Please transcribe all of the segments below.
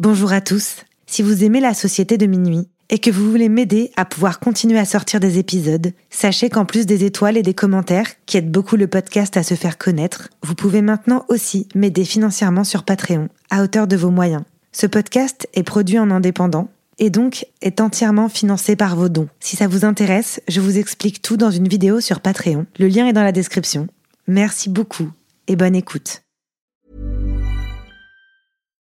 Bonjour à tous. Si vous aimez la société de minuit et que vous voulez m'aider à pouvoir continuer à sortir des épisodes, sachez qu'en plus des étoiles et des commentaires qui aident beaucoup le podcast à se faire connaître, vous pouvez maintenant aussi m'aider financièrement sur Patreon, à hauteur de vos moyens. Ce podcast est produit en indépendant et donc est entièrement financé par vos dons. Si ça vous intéresse, je vous explique tout dans une vidéo sur Patreon. Le lien est dans la description. Merci beaucoup et bonne écoute.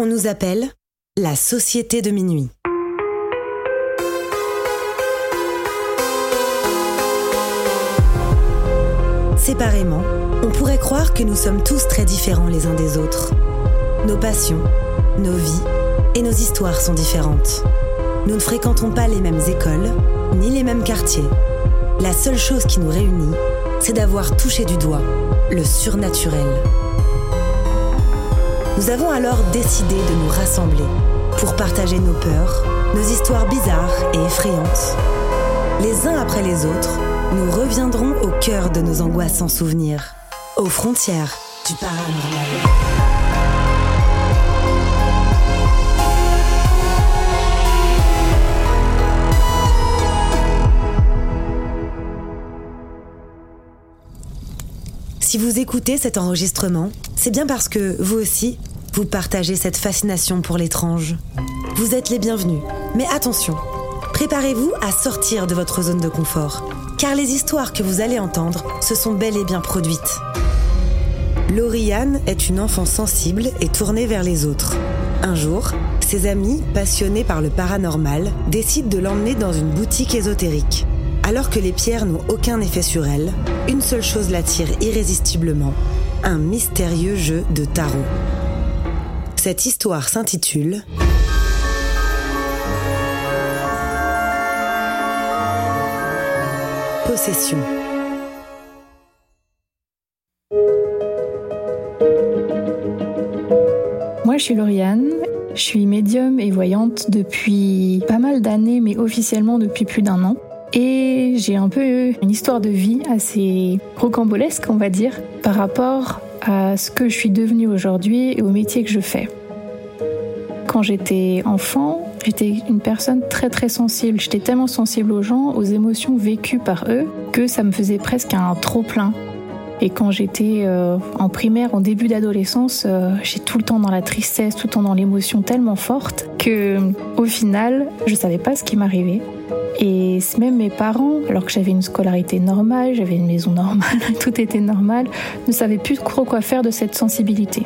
On nous appelle la société de minuit. Séparément, on pourrait croire que nous sommes tous très différents les uns des autres. Nos passions, nos vies et nos histoires sont différentes. Nous ne fréquentons pas les mêmes écoles, ni les mêmes quartiers. La seule chose qui nous réunit, c'est d'avoir touché du doigt le surnaturel. Nous avons alors décidé de nous rassembler pour partager nos peurs, nos histoires bizarres et effrayantes. Les uns après les autres, nous reviendrons au cœur de nos angoisses sans souvenirs, aux frontières du paranormal. Si vous écoutez cet enregistrement, c'est bien parce que vous aussi, vous partagez cette fascination pour l'étrange. Vous êtes les bienvenus, mais attention, préparez-vous à sortir de votre zone de confort, car les histoires que vous allez entendre se sont bel et bien produites. Lauriane est une enfant sensible et tournée vers les autres. Un jour, ses amis, passionnés par le paranormal, décident de l'emmener dans une boutique ésotérique. Alors que les pierres n'ont aucun effet sur elle, une seule chose l'attire irrésistiblement, un mystérieux jeu de tarot. Cette histoire s'intitule Possession. Moi, je suis Lauriane. Je suis médium et voyante depuis pas mal d'années, mais officiellement depuis plus d'un an. Et j'ai un peu une histoire de vie assez rocambolesque, on va dire, par rapport à ce que je suis devenue aujourd'hui et au métier que je fais. Quand j'étais enfant, j'étais une personne très très sensible. J'étais tellement sensible aux gens, aux émotions vécues par eux, que ça me faisait presque un trop plein. Et quand j'étais euh, en primaire, en début d'adolescence, euh, j'étais tout le temps dans la tristesse, tout le temps dans l'émotion tellement forte que, au final, je savais pas ce qui m'arrivait. Et même mes parents, alors que j'avais une scolarité normale, j'avais une maison normale, tout était normal, ne savaient plus trop quoi faire de cette sensibilité.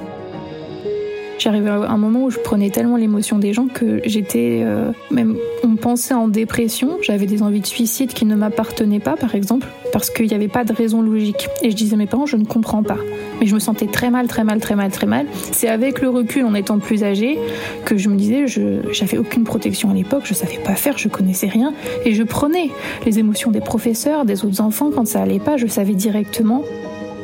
J'arrivais à un moment où je prenais tellement l'émotion des gens que j'étais euh, même, on pensait en dépression. J'avais des envies de suicide qui ne m'appartenaient pas, par exemple, parce qu'il n'y avait pas de raison logique. Et je disais à mes parents, je ne comprends pas. Mais je me sentais très mal, très mal, très mal, très mal. C'est avec le recul, en étant plus âgée, que je me disais, je j'avais aucune protection à l'époque, je savais pas faire, je connaissais rien, et je prenais les émotions des professeurs, des autres enfants quand ça allait pas, je savais directement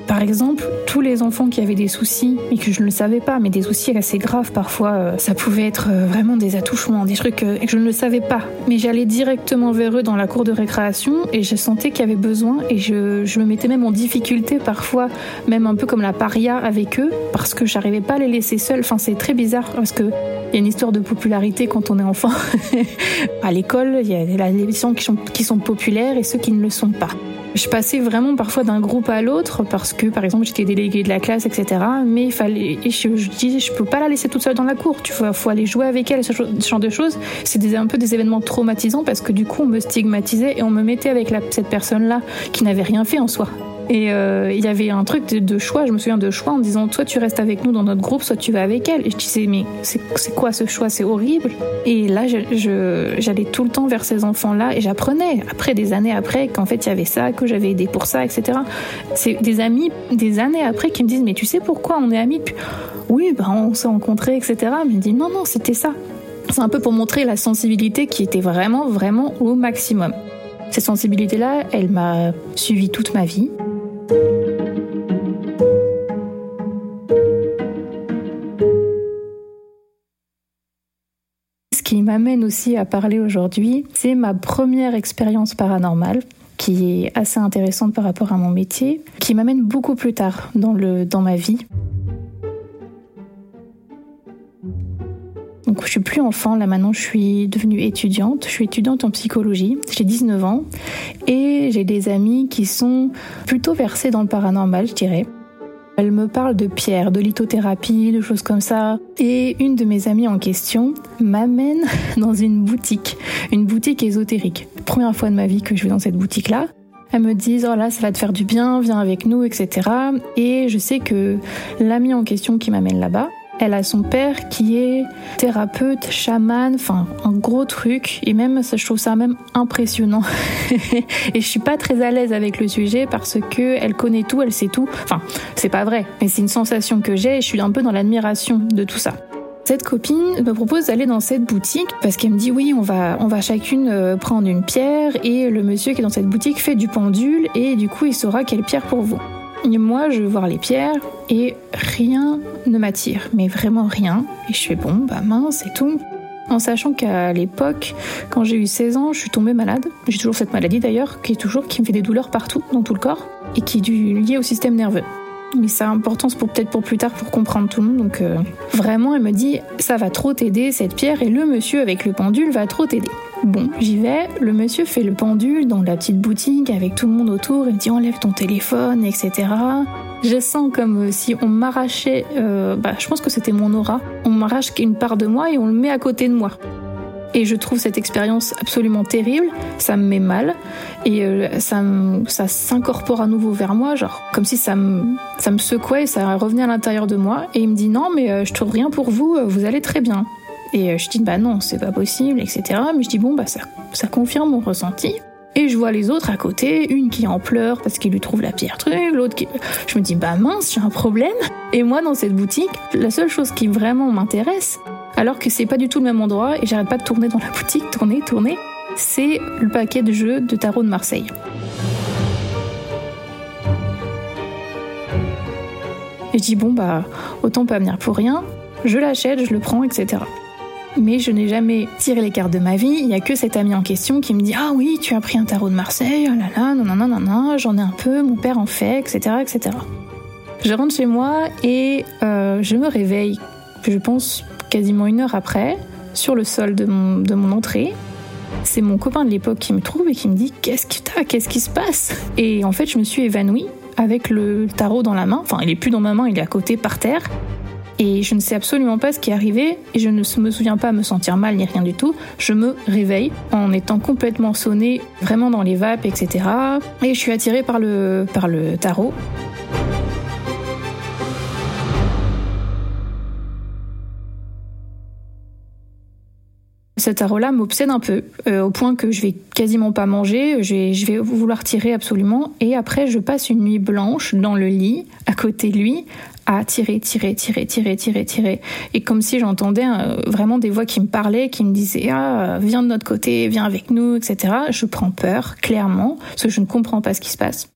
par exemple, tous les enfants qui avaient des soucis, et que je ne savais pas, mais des soucis assez graves parfois, euh, ça pouvait être euh, vraiment des attouchements, des trucs euh, que je ne le savais pas. Mais j'allais directement vers eux dans la cour de récréation et je sentais qu'il y avait besoin et je, je, me mettais même en difficulté parfois, même un peu comme la paria avec eux, parce que j'arrivais pas à les laisser seuls. Enfin, c'est très bizarre parce que il y a une histoire de popularité quand on est enfant. à l'école, il y a les gens qui sont, qui sont populaires et ceux qui ne le sont pas. Je passais vraiment parfois d'un groupe à l'autre parce que, par exemple, j'étais déléguée de la classe, etc. Mais il fallait, je, je, disais, je peux pas la laisser toute seule dans la cour. Tu vois, faut aller jouer avec elle, ce genre de choses. C'est un peu des événements traumatisants parce que du coup, on me stigmatisait et on me mettait avec cette personne-là qui n'avait rien fait en soi. Et euh, il y avait un truc de, choix, je me souviens de choix en disant soit tu restes avec nous dans notre groupe, soit tu vas avec elle. Et je disais mais c'est quoi ce choix? C'est horrible. Et là j'allais tout le temps vers ces enfants-là et j'apprenais après des années après qu'en fait il y avait ça, que j'avais aidé pour ça, etc. C'est des amis des années après qui me disent mais tu sais pourquoi on est amis? Oui, ben on s'est rencontrés, etc. Mais je me dis non non c'était ça. C'est un peu pour montrer la sensibilité qui était vraiment vraiment au maximum. Cette sensibilité-là, elle m'a suivi toute ma vie. Ce qui m'amène aussi à parler aujourd'hui, c'est ma première expérience paranormale qui est assez intéressante par rapport à mon métier, qui m'amène beaucoup plus tard dans, le, dans ma vie. Je suis plus enfant, là maintenant je suis devenue étudiante. Je suis étudiante en psychologie, j'ai 19 ans et j'ai des amis qui sont plutôt versés dans le paranormal, je dirais. Elle me parle de pierre, de lithothérapie, de choses comme ça. Et une de mes amies en question m'amène dans une boutique, une boutique ésotérique. Première fois de ma vie que je vais dans cette boutique-là. Elles me disent, oh là, ça va te faire du bien, viens avec nous, etc. Et je sais que l'amie en question qui m'amène là-bas, elle a son père qui est thérapeute, chaman, enfin un gros truc. Et même, je trouve ça même impressionnant. et je suis pas très à l'aise avec le sujet parce que elle connaît tout, elle sait tout. Enfin, c'est pas vrai, mais c'est une sensation que j'ai et je suis un peu dans l'admiration de tout ça. Cette copine me propose d'aller dans cette boutique parce qu'elle me dit oui, on va, on va chacune euh, prendre une pierre et le monsieur qui est dans cette boutique fait du pendule et du coup il saura quelle pierre pour vous. Et moi, je veux voir les pierres et rien ne m'attire, mais vraiment rien. Et je fais bon, bah mince et tout. En sachant qu'à l'époque, quand j'ai eu 16 ans, je suis tombée malade. J'ai toujours cette maladie d'ailleurs, qui est toujours, qui me fait des douleurs partout, dans tout le corps, et qui est liée au système nerveux. Mais ça a importance pour peut-être pour plus tard pour comprendre tout le monde. Donc euh, vraiment, elle me dit ça va trop t'aider cette pierre et le monsieur avec le pendule va trop t'aider. Bon, j'y vais. Le monsieur fait le pendule dans la petite boutique avec tout le monde autour. Il me dit enlève ton téléphone, etc. Je sens comme si on m'arrachait. Euh, bah, je pense que c'était mon aura. On m'arrache une part de moi et on le met à côté de moi. Et je trouve cette expérience absolument terrible. Ça me met mal et euh, ça, s'incorpore à nouveau vers moi, genre comme si ça me, ça me secouait ça revenait à l'intérieur de moi. Et il me dit non, mais euh, je trouve rien pour vous. Vous allez très bien. Et euh, je dis bah non, c'est pas possible, etc. Mais je dis bon bah ça, ça confirme mon ressenti. Et je vois les autres à côté, une qui en pleure parce qu'il lui trouve la pire truc, l'autre qui... Je me dis bah mince, j'ai un problème. Et moi dans cette boutique, la seule chose qui vraiment m'intéresse, alors que c'est pas du tout le même endroit et j'arrête pas de tourner dans la boutique, tourner, tourner, c'est le paquet de jeux de tarot de Marseille. Et je dis bon bah autant pas venir pour rien, je l'achète, je le prends, etc mais je n'ai jamais tiré les cartes de ma vie. Il n'y a que cet ami en question qui me dit Ah oui, tu as pris un tarot de Marseille, oh là là, non, non, non, non, non, j'en ai un peu, mon père en fait, etc. etc. Je rentre chez moi et euh, je me réveille, je pense quasiment une heure après, sur le sol de mon, de mon entrée. C'est mon copain de l'époque qui me trouve et qui me dit Qu'est-ce que t'as Qu'est-ce qui se passe? Et en fait, je me suis évanouie avec le tarot dans la main. Enfin, il est plus dans ma main, il est à côté par terre. Et je ne sais absolument pas ce qui est arrivé et je ne me souviens pas me sentir mal ni rien du tout. Je me réveille en étant complètement sonnée, vraiment dans les vapes, etc. Et je suis attirée par le, par le tarot. Cet tarot-là m'obsède un peu, euh, au point que je vais quasiment pas manger, je vais, je vais vouloir tirer absolument, et après je passe une nuit blanche dans le lit, à côté de lui, à tirer, tirer, tirer, tirer, tirer, tirer. Et comme si j'entendais euh, vraiment des voix qui me parlaient, qui me disaient Ah, viens de notre côté, viens avec nous, etc. Je prends peur, clairement, parce que je ne comprends pas ce qui se passe.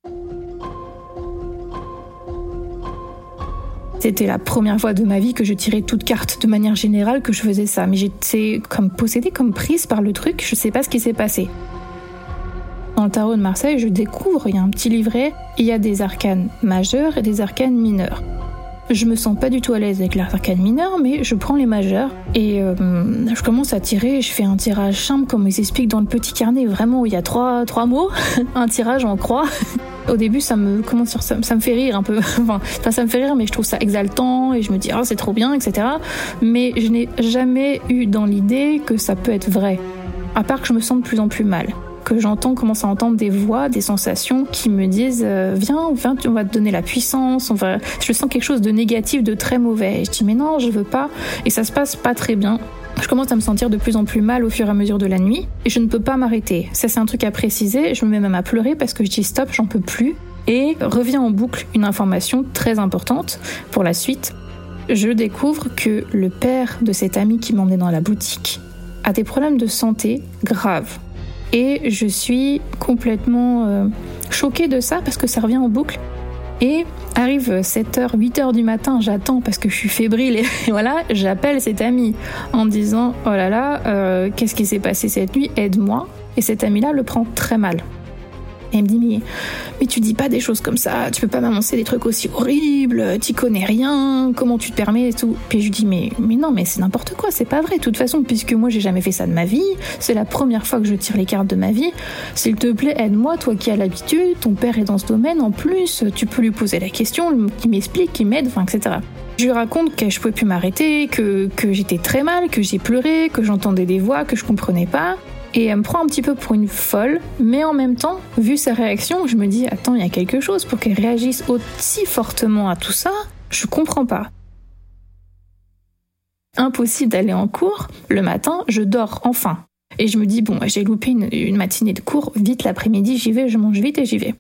C'était la première fois de ma vie que je tirais toute carte de manière générale que je faisais ça. Mais j'étais comme possédée, comme prise par le truc. Je sais pas ce qui s'est passé. Dans le tarot de Marseille, je découvre, il y a un petit livret, il y a des arcanes majeurs et des arcanes mineurs. Je me sens pas du tout à l'aise avec l'arcane mineur, mais je prends les majeurs et euh, je commence à tirer. Je fais un tirage simple, comme ils expliquent dans le petit carnet, vraiment où il y a trois, trois mots, un tirage en croix. Au début, ça me, comment ça, me fait rire un peu. Enfin, ça me fait rire, mais je trouve ça exaltant et je me dis, oh, c'est trop bien, etc. Mais je n'ai jamais eu dans l'idée que ça peut être vrai. À part que je me sens de plus en plus mal que j'entends, commence à entendre des voix, des sensations qui me disent euh, viens, viens, on va te donner la puissance, on va... je sens quelque chose de négatif, de très mauvais. Et je dis mais non, je veux pas. Et ça se passe pas très bien. Je commence à me sentir de plus en plus mal au fur et à mesure de la nuit et je ne peux pas m'arrêter. Ça c'est un truc à préciser. Je me mets même à pleurer parce que je dis stop, j'en peux plus. Et revient en boucle une information très importante pour la suite. Je découvre que le père de cet ami qui m'emmenait dans la boutique a des problèmes de santé graves et je suis complètement euh, choquée de ça parce que ça revient en boucle. Et arrive 7h, 8h du matin, j'attends parce que je suis fébrile et voilà, j'appelle cet ami en disant Oh là là, euh, qu'est-ce qui s'est passé cette nuit? Aide-moi. Et cet ami-là le prend très mal. Et elle me dit mais, mais tu dis pas des choses comme ça, tu peux pas m'annoncer des trucs aussi horribles, tu connais rien, comment tu te permets et tout. Puis je lui dis mais, mais non mais c'est n'importe quoi, c'est pas vrai de toute façon puisque moi j'ai jamais fait ça de ma vie, c'est la première fois que je tire les cartes de ma vie. S'il te plaît aide-moi, toi qui as l'habitude, ton père est dans ce domaine en plus, tu peux lui poser la question, qui m'explique, qui m'aide, enfin etc. Je lui raconte que je pouvais plus m'arrêter, que, que j'étais très mal, que j'ai pleuré, que j'entendais des voix que je comprenais pas et elle me prend un petit peu pour une folle, mais en même temps, vu sa réaction, je me dis attends, il y a quelque chose pour qu'elle réagisse aussi fortement à tout ça, je comprends pas. Impossible d'aller en cours, le matin, je dors enfin. Et je me dis bon, j'ai loupé une, matinée de cours, vite l'après-midi, j'y vais, je mange vite et j'y vais.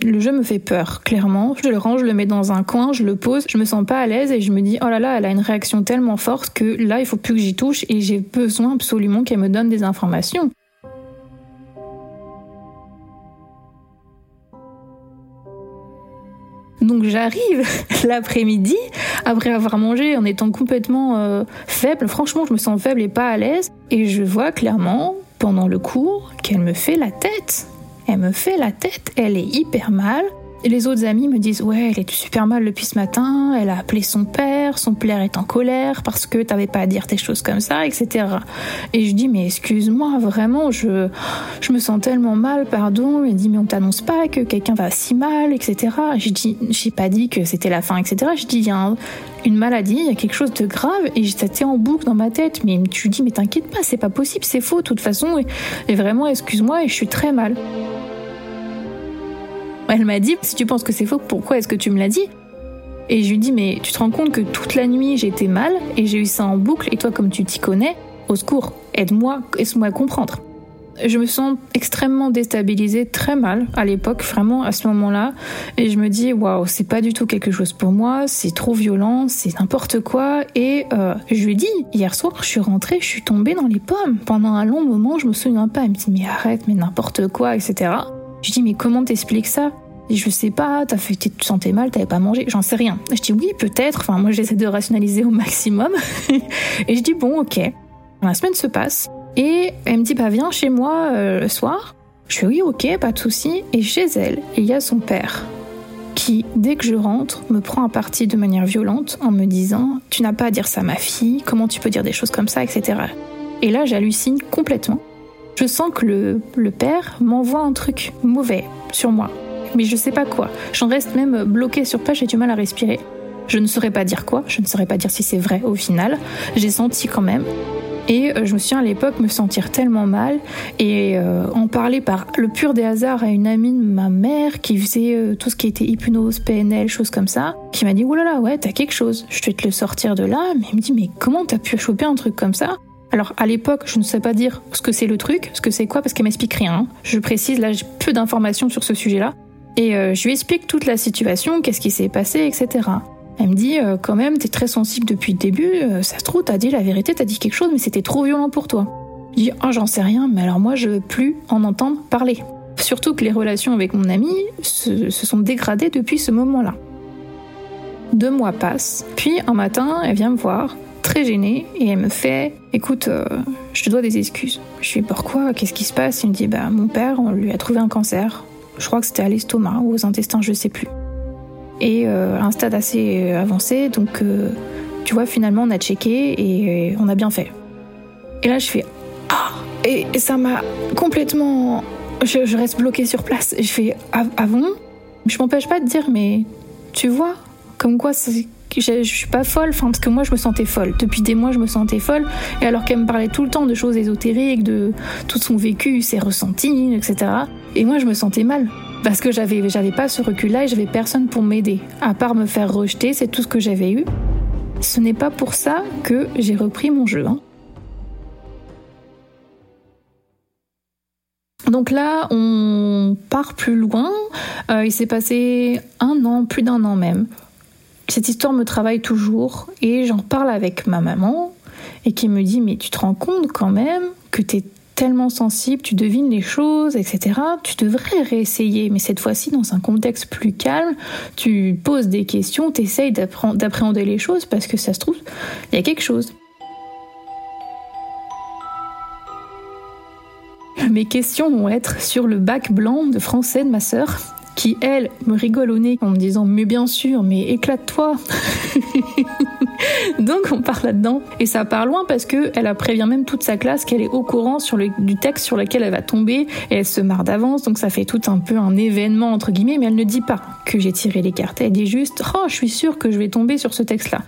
Le jeu me fait peur, clairement. Je le range, je le mets dans un coin, je le pose, je me sens pas à l'aise et je me dis oh là là, elle a une réaction tellement forte que là il faut plus que j'y touche et j'ai besoin absolument qu'elle me donne des informations. Donc j'arrive l'après-midi, après avoir mangé en étant complètement euh, faible, franchement je me sens faible et pas à l'aise, et je vois clairement pendant le cours qu'elle me fait la tête. Elle me fait la tête, elle est hyper mal. Les autres amis me disent ouais, elle est super mal depuis ce matin, elle a appelé son père, son père est en colère parce que t'avais pas à dire des choses comme ça, etc. Et je dis mais excuse-moi, vraiment, je, je me sens tellement mal, pardon. Il dit mais on t'annonce pas que quelqu'un va si mal, etc. Je dis j'ai pas dit que c'était la fin, etc. Je dis il y a une maladie, il y a quelque chose de grave et t'est en boucle dans ma tête. Mais tu dis mais t'inquiète pas, c'est pas possible, c'est faux de toute façon. Et, et vraiment excuse-moi et je suis très mal. Elle m'a dit, si tu penses que c'est faux, pourquoi est-ce que tu me l'as dit? Et je lui dis, mais tu te rends compte que toute la nuit j'étais mal et j'ai eu ça en boucle et toi comme tu t'y connais, au secours, aide-moi, aide-moi à comprendre. Je me sens extrêmement déstabilisée, très mal à l'époque, vraiment à ce moment-là. Et je me dis, waouh, c'est pas du tout quelque chose pour moi, c'est trop violent, c'est n'importe quoi. Et euh, je lui dis, hier soir, je suis rentrée, je suis tombée dans les pommes. Pendant un long moment, je me souviens pas. Elle me dit, mais arrête, mais n'importe quoi, etc. Je dis, mais comment t'expliques ça? Et je sais pas, t'as fait, tu te sentais mal, t'avais pas mangé, j'en sais rien. Je dis oui, peut-être. Enfin, moi, j'essaie de rationaliser au maximum. et je dis bon, ok. La semaine se passe et elle me dit bah viens chez moi euh, le soir. Je fais oui, ok, pas de souci. Et chez elle, il y a son père qui, dès que je rentre, me prend à partie de manière violente en me disant tu n'as pas à dire ça à ma fille, comment tu peux dire des choses comme ça, etc. Et là, j'hallucine complètement. Je sens que le, le père m'envoie un truc mauvais sur moi mais je sais pas quoi. J'en reste même bloquée sur place, j'ai du mal à respirer. Je ne saurais pas dire quoi, je ne saurais pas dire si c'est vrai au final. J'ai senti quand même. Et euh, je me souviens à l'époque me sentir tellement mal et euh, en parler par le pur des hasards à une amie de ma mère qui faisait euh, tout ce qui était hypnose, PNL, choses comme ça, qui m'a dit oulala là là, ouais t'as quelque chose, je vais te le sortir de là, mais elle me dit mais comment t'as pu choper un truc comme ça? Alors à l'époque, je ne sais pas dire ce que c'est le truc, ce que c'est quoi, parce qu'elle m'explique rien. Hein. Je précise, là j'ai peu d'informations sur ce sujet-là. Et euh, je lui explique toute la situation, qu'est-ce qui s'est passé, etc. Elle me dit, euh, quand même, t'es très sensible depuis le début, euh, ça se trouve, t'as dit la vérité, t'as dit quelque chose, mais c'était trop violent pour toi. Je dis, oh j'en sais rien, mais alors moi je veux plus en entendre parler. Surtout que les relations avec mon ami se, sont dégradées depuis ce moment-là. Deux mois passent, puis un matin, elle vient me voir, très gênée, et elle me fait Écoute, je te dois des excuses. Je lui dis Pourquoi? Qu'est-ce qui se passe? Il me dit Bah, mon père, on lui a trouvé un cancer. Je crois que c'était à l'estomac ou aux intestins, je sais plus. Et euh, à un stade assez euh, avancé, donc tu vois, finalement, on a checké et on a bien fait. Et là, je fais Ah Et ça m'a complètement. Je, reste bloquée sur place. Je fais Ah, ah bon? Je m'empêche pas de dire Mais tu vois, comme quoi c'est je, je suis pas folle, parce que moi je me sentais folle. Depuis des mois je me sentais folle, et alors qu'elle me parlait tout le temps de choses ésotériques, de tout son vécu, ses ressentis, etc. Et moi je me sentais mal. Parce que j'avais, j'avais pas ce recul-là et j'avais personne pour m'aider. À part me faire rejeter, c'est tout ce que j'avais eu. Ce n'est pas pour ça que j'ai repris mon jeu. Hein. Donc là, on part plus loin. Euh, il s'est passé un an, plus d'un an même, cette histoire me travaille toujours et j'en parle avec ma maman et qui me dit mais tu te rends compte quand même que tu es tellement sensible, tu devines les choses, etc. Tu devrais réessayer, mais cette fois-ci dans un contexte plus calme, tu poses des questions, tu essayes d'appréhender les choses parce que ça se trouve, il y a quelque chose. Mes questions vont être sur le bac blanc de français de ma sœur qui, elle, me rigole au nez en me disant Mais bien sûr, mais éclate-toi Donc on part là-dedans. Et ça part loin parce qu'elle a prévient même toute sa classe qu'elle est au courant sur le, du texte sur lequel elle va tomber et elle se marre d'avance. Donc ça fait tout un peu un événement, entre guillemets, mais elle ne dit pas que j'ai tiré les cartes. Elle dit juste Oh, je suis sûre que je vais tomber sur ce texte-là.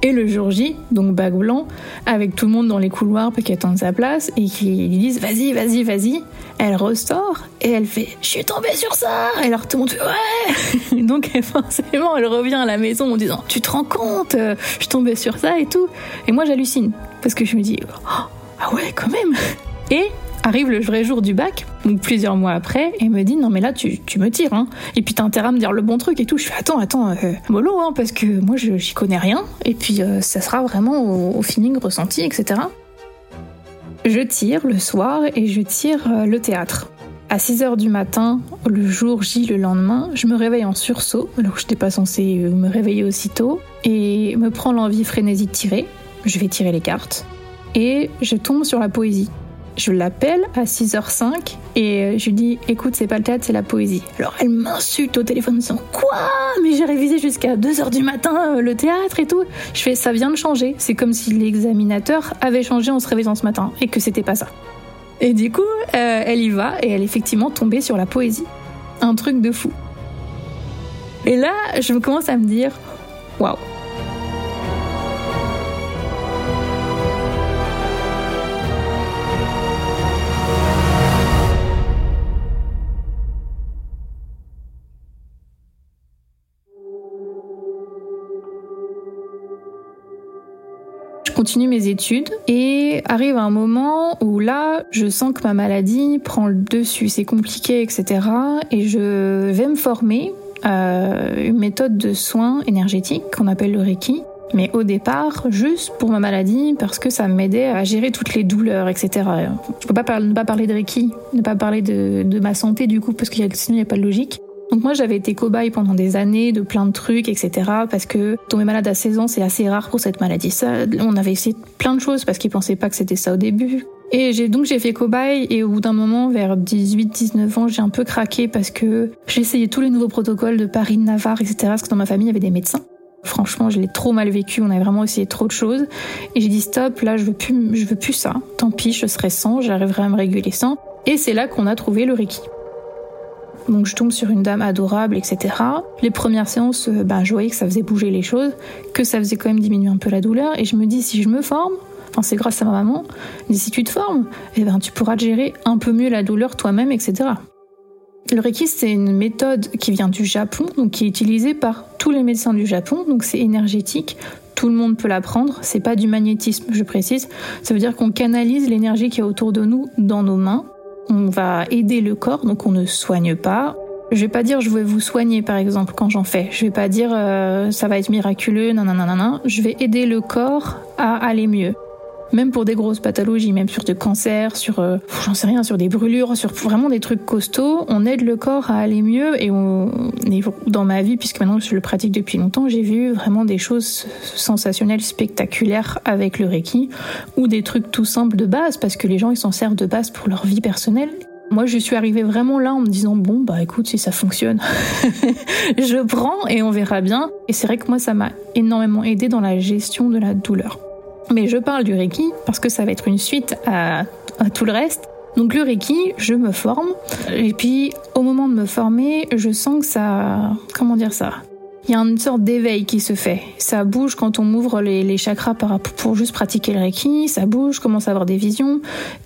Et le jour J, donc bac blanc, avec tout le monde dans les couloirs qu'elle attende sa place et qui lui disent vas-y, vas-y, vas-y. Elle ressort et elle fait je suis tombée sur ça. Et alors tout le monde fait ouais. donc forcément elle revient à la maison en disant tu te rends compte, euh, je suis tombée sur ça et tout. Et moi j'hallucine parce que je me dis oh, ah ouais quand même. Et Arrive le vrai jour du bac, donc plusieurs mois après, et me dit non mais là tu, tu me tires, hein. Et puis t'as intérêt à me dire le bon truc et tout. Je fais attends, attends, euh, mollo, hein, parce que moi j'y connais rien, et puis euh, ça sera vraiment au, feeling ressenti, etc. Je tire le soir et je tire euh, le théâtre. À 6h du matin, le jour J, le lendemain, je me réveille en sursaut, alors que je n'étais pas censée me réveiller aussitôt, et me prend l'envie frénésie de tirer. Je vais tirer les cartes. Et je tombe sur la poésie. Je l'appelle à 6h05 et je lui dis écoute, c'est pas le théâtre, c'est la poésie. Alors elle m'insulte au téléphone en disant quoi? Mais j'ai révisé jusqu'à 2h du matin euh, le théâtre et tout. Je fais ça vient de changer. C'est comme si l'examinateur avait changé en se réveillant ce matin et que c'était pas ça. Et du coup, euh, elle y va et elle est effectivement tombée sur la poésie. Un truc de fou. Et là, je commence à me dire waouh continue mes études et arrive un moment où là, je sens que ma maladie prend le dessus, c'est compliqué, etc. Et je vais me former à une méthode de soins énergétiques qu'on appelle le Reiki. Mais au départ, juste pour ma maladie, parce que ça m'aidait à gérer toutes les douleurs, etc. Je peux pas ne pas parler de Reiki, ne pas parler de, de ma santé du coup, parce a, sinon il n'y a pas de logique. Donc moi j'avais été cobaye pendant des années de plein de trucs, etc. Parce que tomber malade à 16 ans c'est assez rare pour cette maladie. Ça, on avait essayé plein de choses parce qu'ils pensaient pas que c'était ça au début. Et j'ai donc j'ai fait cobaye et au bout d'un moment vers 18-19 ans j'ai un peu craqué parce que j'ai essayé tous les nouveaux protocoles de Paris, de Navarre, etc. Parce que dans ma famille il y avait des médecins. Franchement, je l'ai trop mal vécu. On avait vraiment essayé trop de choses. Et j'ai dit stop, là, je veux plus, je veux plus ça. Tant pis, je serai sans, j'arriverai à me réguler sans. Et c'est là qu'on a trouvé le Reiki. Donc je tombe sur une dame adorable, etc. Les premières séances, ben, je voyais que ça faisait bouger les choses, que ça faisait quand même diminuer un peu la douleur. Et je me dis, si je me forme, enfin c'est grâce à ma maman, mais si tu te formes, eh ben, tu pourras gérer un peu mieux la douleur toi-même, etc. Le Reiki, c'est une méthode qui vient du Japon, donc qui est utilisée par tous les médecins du Japon, donc c'est énergétique. tout le monde peut l'apprendre. C'est pas du magnétisme, je précise. Ça veut dire qu'on canalise l'énergie qui est autour de nous dans nos mains. On va aider le corps, donc on ne soigne pas. Je vais pas dire je vais vous soigner par exemple quand j'en fais. Je vais pas dire euh, ça va être miraculeux, non non non non. Je vais aider le corps à aller mieux même pour des grosses pathologies, même sur des cancers, sur, euh, j'en sais rien, sur des brûlures, sur vraiment des trucs costauds, on aide le corps à aller mieux et, on, dans ma vie, puisque maintenant je le pratique depuis longtemps, j'ai vu vraiment des choses sensationnelles, spectaculaires avec le Reiki ou des trucs tout simples de base parce que les gens ils s'en servent de base pour leur vie personnelle moi, je suis arrivée vraiment là en me disant bon bah écoute si ça fonctionne, je prends et on verra bien. Et c'est vrai que moi ça m'a énormément aidé dans la gestion de la douleur. Mais je parle du Reiki parce que ça va être une suite à, tout le reste. Donc le Reiki, je me forme. Et puis au moment de me former, je sens que ça... Comment dire ça? Il y a une sorte d'éveil qui se fait. Ça bouge quand on ouvre les, chakras pour juste pratiquer le Reiki, ça bouge, je commence à avoir des visions.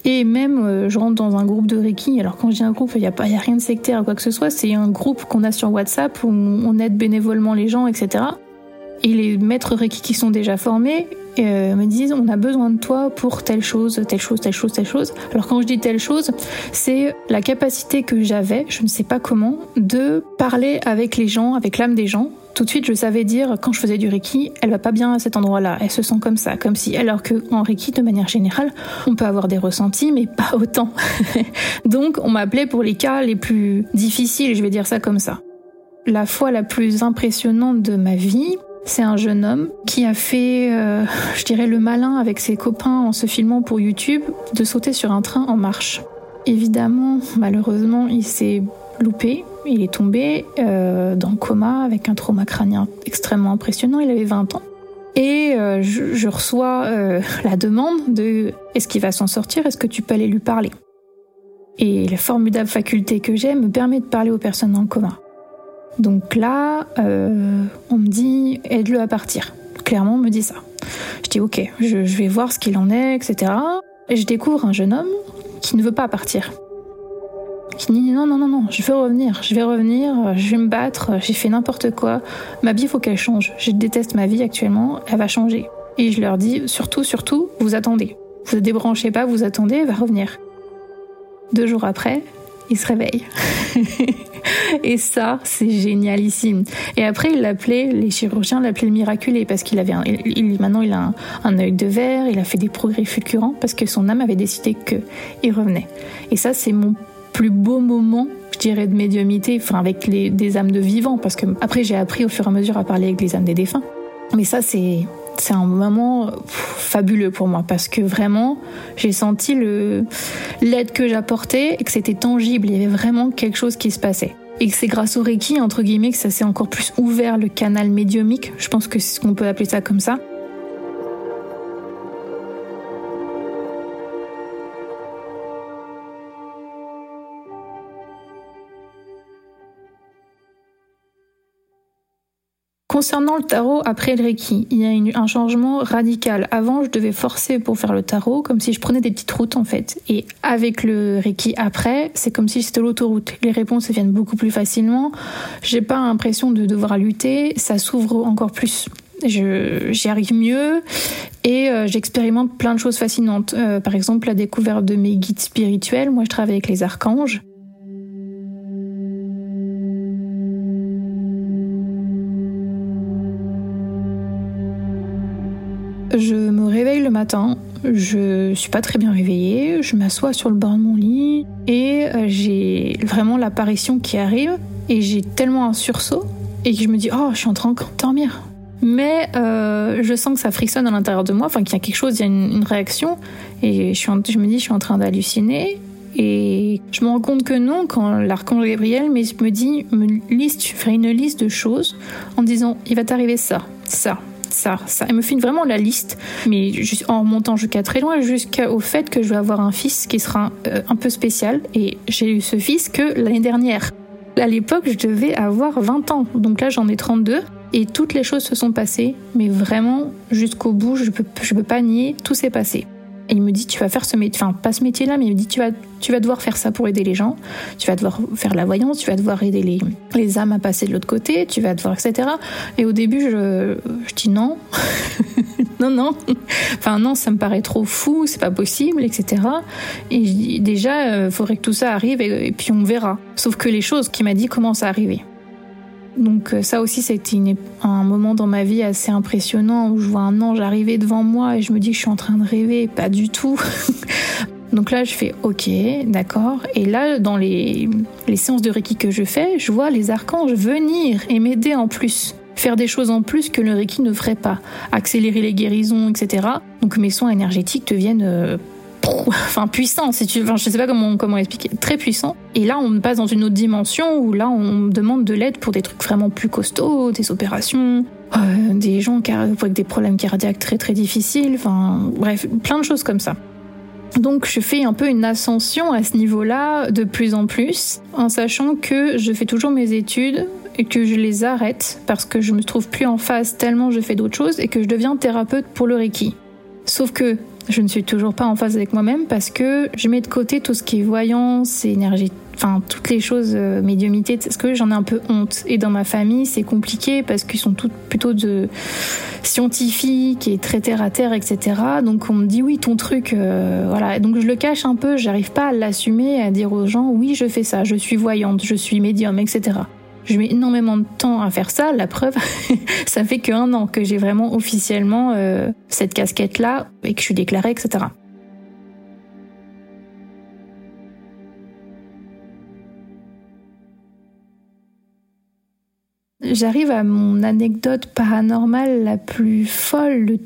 Et même, euh, je rentre dans un groupe de Reiki. Alors quand je dis un groupe, il n'y a, pas, a rien de sectaire ou quoi que ce soit. C'est un groupe qu'on a sur WhatsApp où on aide bénévolement les gens, etc. Et les maîtres Reiki qui sont déjà formés euh, me disent on a besoin de toi pour telle chose, telle chose, telle chose, telle chose. Alors quand je dis telle chose, c'est la capacité que j'avais, je ne sais pas comment, de parler avec les gens, avec l'âme des gens. Tout de suite, je savais dire quand je faisais du Reiki, elle va pas bien à cet endroit-là, elle se sent comme ça, comme si. Alors que en Reiki, de manière générale, on peut avoir des ressentis, mais pas autant. Donc, on m'appelait pour les cas les plus difficiles, je vais dire ça comme ça. La fois la plus impressionnante de ma vie, c'est un jeune homme qui a fait, euh, je dirais, le malin avec ses copains en se filmant pour YouTube de sauter sur un train en marche. Évidemment, malheureusement, il s'est loupé. Il est tombé euh, dans le coma avec un trauma crânien extrêmement impressionnant. Il avait 20 ans. Et euh, je, je, reçois la demande de est-ce qu'il va s'en sortir? Est-ce que tu peux aller lui parler? Et la formidable faculté que j'ai me permet de parler aux personnes dans le coma. Donc là, euh, on me dit aide-le à partir. Clairement, on me dit ça. Je dis ok, je, vais voir ce qu'il en est, etc. Et je découvre un jeune homme qui ne veut pas partir. Qui dit non, non, non, non, je veux revenir, je vais revenir, je vais me battre, j'ai fait n'importe quoi. Ma vie, il faut qu'elle change. Je déteste ma vie actuellement, elle va changer. Et je leur dis surtout, surtout, vous attendez. Vous ne débranchez pas, vous attendez, elle va revenir. Deux jours après, il se réveille. et ça, c'est génialissime. Et après, il l'appelait, les chirurgiens l'appelaient le miraculé parce qu'il avait, un, il, maintenant il a un, œil de verre, il a fait des progrès fulgurants parce que son âme avait décidé qu'il revenait. Et ça, c'est mon plus beau moment je dirais de médiumité, enfin avec les, des âmes de vivants, parce que après j'ai appris au fur et à mesure à parler avec les âmes des défunts. Mais ça c'est c'est un moment fabuleux pour moi parce que vraiment j'ai senti le l'aide que j'apportais et que c'était tangible, il y avait vraiment quelque chose qui se passait. Et que c'est grâce au Reiki, entre guillemets, que ça s'est encore plus ouvert le canal médiumique. Je pense que c'est ce qu'on peut appeler ça comme ça. Concernant le tarot après le Reiki, il y a un changement radical. Avant, je devais forcer pour faire le tarot, comme si je prenais des petites routes en fait. Et avec le Reiki après, c'est comme si c'était l'autoroute. Les réponses viennent beaucoup plus facilement. J'ai pas l'impression de devoir lutter. Ça s'ouvre encore plus. J'y arrive mieux et euh, j'expérimente plein de choses fascinantes. Euh, par exemple, la découverte de mes guides spirituels. Moi, je travaille avec les archanges. Je me réveille le matin, je suis pas très bien réveillée, je m'assois sur le bord de mon lit et euh, j'ai vraiment l'apparition qui arrive et j'ai tellement un sursaut et que je me dis oh je suis en train de dormir. Mais euh, je sens que ça frissonne à l'intérieur de moi, enfin qu'il y a quelque chose, il y a une, réaction et je, me dis je suis en train d'halluciner et je me rends compte que non, quand l'archange Gabriel me dit, me liste, je ferai une liste de choses en disant il va t'arriver ça, ça, ça, ça. Elle me fait vraiment la liste, mais en remontant jusqu'à très loin, jusqu'au fait que je vais avoir un fils qui sera euh, un peu spécial. Et j'ai eu ce fils que l'année dernière. À l'époque, je devais avoir 20 ans, donc là j'en ai 32. Et toutes les choses se sont passées, mais vraiment jusqu'au bout, je peux, je peux pas nier, tout s'est passé. Il me dit, tu vas faire ce métier, enfin pas ce métier-là, mais il me dit, tu vas, tu vas devoir faire ça pour aider les gens, tu vas devoir faire la voyance, tu vas devoir aider les, les âmes à passer de l'autre côté, tu vas devoir, etc. Et au début, je, je dis non, non, non, enfin non, ça me paraît trop fou, c'est pas possible, etc. Et je dis, déjà, il euh, faudrait que tout ça arrive et, et puis on verra. Sauf que les choses qu'il m'a dit commencent à arriver. Donc euh, ça aussi, c'était un moment dans ma vie assez impressionnant où je vois un ange arriver devant moi et je me dis que je suis en train de rêver, pas du tout. Donc là, je fais OK, d'accord. Et là, dans les, les séances de Reiki que je fais, je vois les archanges venir et m'aider en plus faire des choses en plus que le Reiki ne ferait pas, accélérer les guérisons, etc. Donc mes soins énergétiques deviennent enfin puissant, si tu, enfin, je sais pas comment comment expliquer, très puissant. Et là, on passe dans une autre dimension où là, on demande de l'aide pour des trucs vraiment plus costauds, des opérations, euh, des gens avec des problèmes cardiaques très très difficiles, enfin bref, plein de choses comme ça. Donc je fais un peu une ascension à ce niveau-là de plus en plus, en sachant que je fais toujours mes études et que je les arrête parce que je me trouve plus en phase tellement je fais d'autres choses et que je deviens thérapeute pour le Reiki. Sauf que je ne suis toujours pas en phase avec moi-même parce que je mets de côté tout ce qui est voyance, énergie, enfin toutes les choses euh, médiumité, parce que j'en ai un peu honte. Et dans ma famille, c'est compliqué parce qu'ils sont toutes plutôt de scientifiques et très terre à terre, etc. Donc on me dit oui, ton truc, euh, voilà. Donc je le cache un peu, j'arrive pas à l'assumer, à dire aux gens oui, je fais ça, je suis voyante, je suis médium, etc. Je mets énormément de temps à faire ça. La preuve, ça fait qu'un an que j'ai vraiment officiellement euh, cette casquette-là et que je suis déclarée, etc. J'arrive à mon anecdote paranormale la plus folle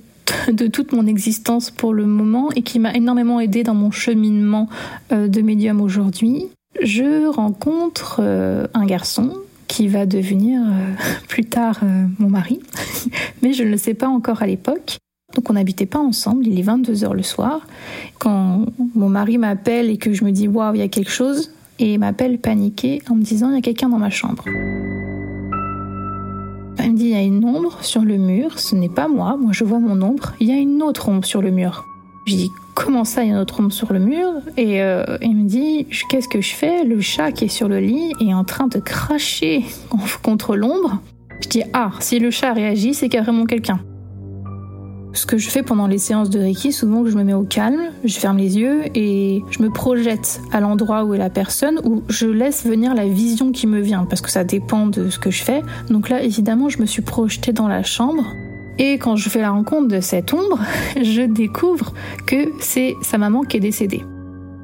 de toute mon existence pour le moment et qui m'a énormément aidé dans mon cheminement euh, de médium aujourd'hui. Je rencontre euh, un garçon qui va devenir euh, plus tard euh, mon mari, mais je ne le sais pas encore à l'époque. Donc on n'habitait pas ensemble, il est 22h le soir. Quand mon mari m'appelle et que je me dis waouh, il y a quelque chose, et m'appelle paniqué en me disant il y a quelqu'un dans ma chambre. Il me dit il y a une ombre sur le mur, ce n'est pas moi, moi je vois mon ombre, il y a une autre ombre sur le mur. Je dis comment ça, il y a notre ombre sur le mur Et euh, il me dit qu'est-ce que je fais Le chat qui est sur le lit est en train de cracher contre l'ombre. Je dis ah, si le chat réagit, c'est carrément quelqu'un. Ce que je fais pendant les séances de Reiki, souvent je me mets au calme, je ferme les yeux et je me projette à l'endroit où est la personne, où je laisse venir la vision qui me vient, parce que ça dépend de ce que je fais. Donc là, évidemment, je me suis projetée dans la chambre et quand je fais la rencontre de cette ombre, je découvre que c'est sa maman qui est décédée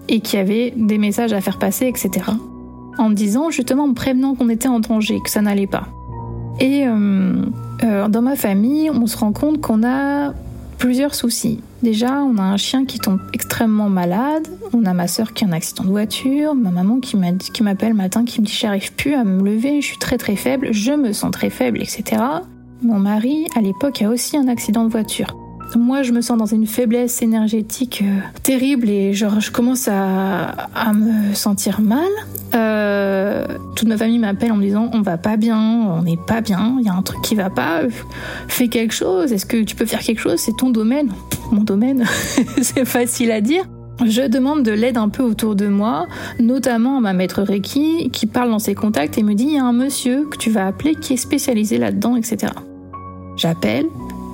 et qui avait des messages à faire passer, etc. En me disant justement, en me prévenant qu'on était en danger, que ça n'allait pas. Et euh, euh, dans ma famille, on se rend compte qu'on a plusieurs soucis. Déjà, on a un chien qui tombe extrêmement malade, on a ma soeur qui a un accident de voiture, ma maman qui m'appelle le matin, qui me dit j'arrive plus à me lever, je suis très très faible, je me sens très faible, etc. Mon mari, à l'époque, a aussi un accident de voiture. Moi, je me sens dans une faiblesse énergétique euh, terrible et genre, je commence à, me sentir mal. Euh, toute ma famille m'appelle en me disant on va pas bien, on n'est pas bien, il y a un truc qui va pas, fais quelque chose, est-ce que tu peux faire quelque chose C'est ton domaine. Mon domaine, c'est facile à dire. Je demande de l'aide un peu autour de moi, notamment à ma maître Reiki qui parle dans ses contacts et me dit il y a un monsieur que tu vas appeler qui est spécialisé là-dedans, etc. J'appelle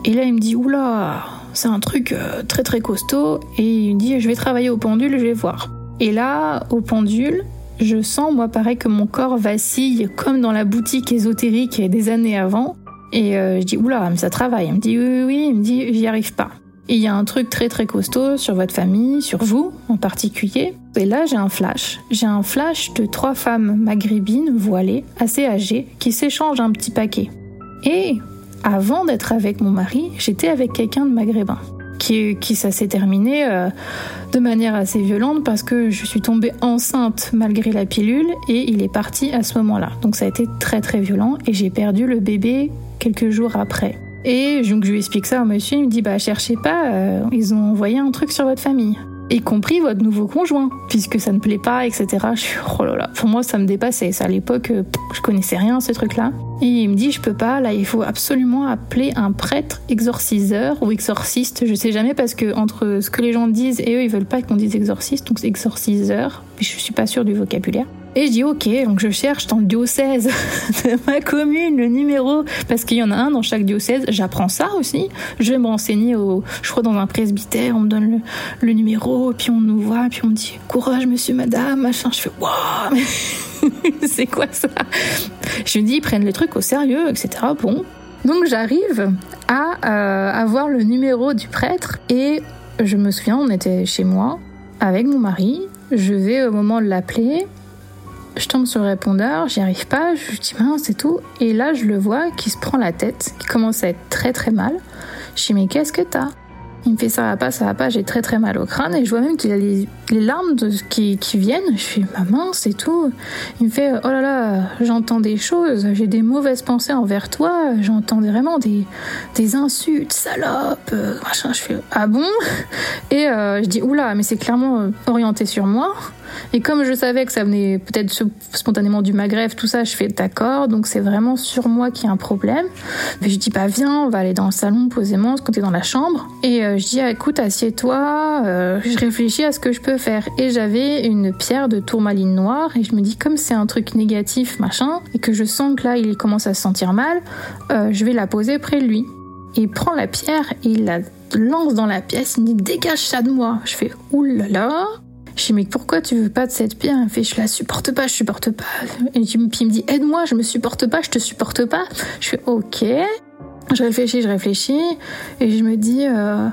et là il me dit oula, c'est un truc euh, très très costaud et il me dit je vais travailler au pendule, je vais voir. Et là au pendule, je sens moi pareil que mon corps vacille comme dans la boutique ésotérique des années avant et euh, je dis oula, mais ça travaille. Il me dit oui oui, il me dit j'y arrive pas. Et il y a un truc très très costaud sur votre famille, sur vous en particulier. Et là, j'ai un flash. J'ai un flash de trois femmes maghrébines voilées, assez âgées, qui s'échangent un petit paquet. Et avant d'être avec mon mari, j'étais avec quelqu'un de maghrébin. Qui, qui ça s'est terminé euh, de manière assez violente parce que je suis tombée enceinte malgré la pilule et il est parti à ce moment-là. Donc ça a été très très violent et j'ai perdu le bébé quelques jours après. Et donc je lui explique ça au monsieur, il me dit bah cherchez pas, euh, ils ont envoyé un truc sur votre famille. Y compris votre nouveau conjoint, puisque ça ne plaît pas, etc. Je suis, oh là là, pour moi ça me dépassait. Ça, à l'époque, euh, je connaissais rien ce truc-là. Et il me dit, je peux pas, là, il faut absolument appeler un prêtre exorciseur ou exorciste, je sais jamais, parce que entre ce que les gens disent et eux, ils veulent pas qu'on dise exorciste, donc c'est exorciseur, je suis pas sûre du vocabulaire. Et je dis ok, donc je cherche dans le diocèse de ma commune le numéro, parce qu'il y en a un dans chaque diocèse. J'apprends ça aussi. Je vais me renseigner au, je crois dans un presbytère, on me donne le, numéro, puis on nous voit, puis on me dit courage monsieur, madame, machin. Je fais waouh, c'est quoi ça? Je lui dis ils prennent les trucs au sérieux, etc. Bon, donc j'arrive à euh, avoir le numéro du prêtre et je me souviens, on était chez moi avec mon mari. Je vais au moment de l'appeler je tombe sur le répondeur, j'y arrive pas, je dis mince c'est tout. Et là, je le vois qui se prend la tête, qui commence à être très très mal. Je dis mais qu'est-ce que t'as? Il me fait ça va pas, ça va pas, j'ai très très mal au crâne et je vois même qu'il a les, larmes qui, viennent. Je fais maman, c'est tout. Il me fait oh là là, j'entends des choses, j'ai des mauvaises pensées envers toi, j'entends vraiment des, des insultes, salope, machin. Je fais ah bon? Et euh, je dis oula, mais c'est clairement orienté sur moi. Et comme je savais que ça venait peut-être spontanément du Maghreb, tout ça, je fais d'accord, donc c'est vraiment sur moi qu'il y a un problème. Mais je dis bah viens, on va aller dans le salon posément, quand t'es dans la chambre. Et euh, je dis ah, écoute, assieds-toi, euh, je réfléchis à ce que je peux faire. Et j'avais une pierre de tourmaline noire et je me dis comme c'est un truc négatif, machin, et que je sens que là il commence à se sentir mal, euh, je vais la poser près de lui. Il prend la pierre et il la lance dans la pièce, il me dit dégage ça de moi. Je fais oulala, je dis, mais pourquoi tu veux pas de cette pierre? Elle fait, je la supporte pas, je supporte pas. Et puis il me dit, aide-moi, je me supporte pas, je te supporte pas. Je fais, ok. Je réfléchis, je réfléchis, et je me dis, euh,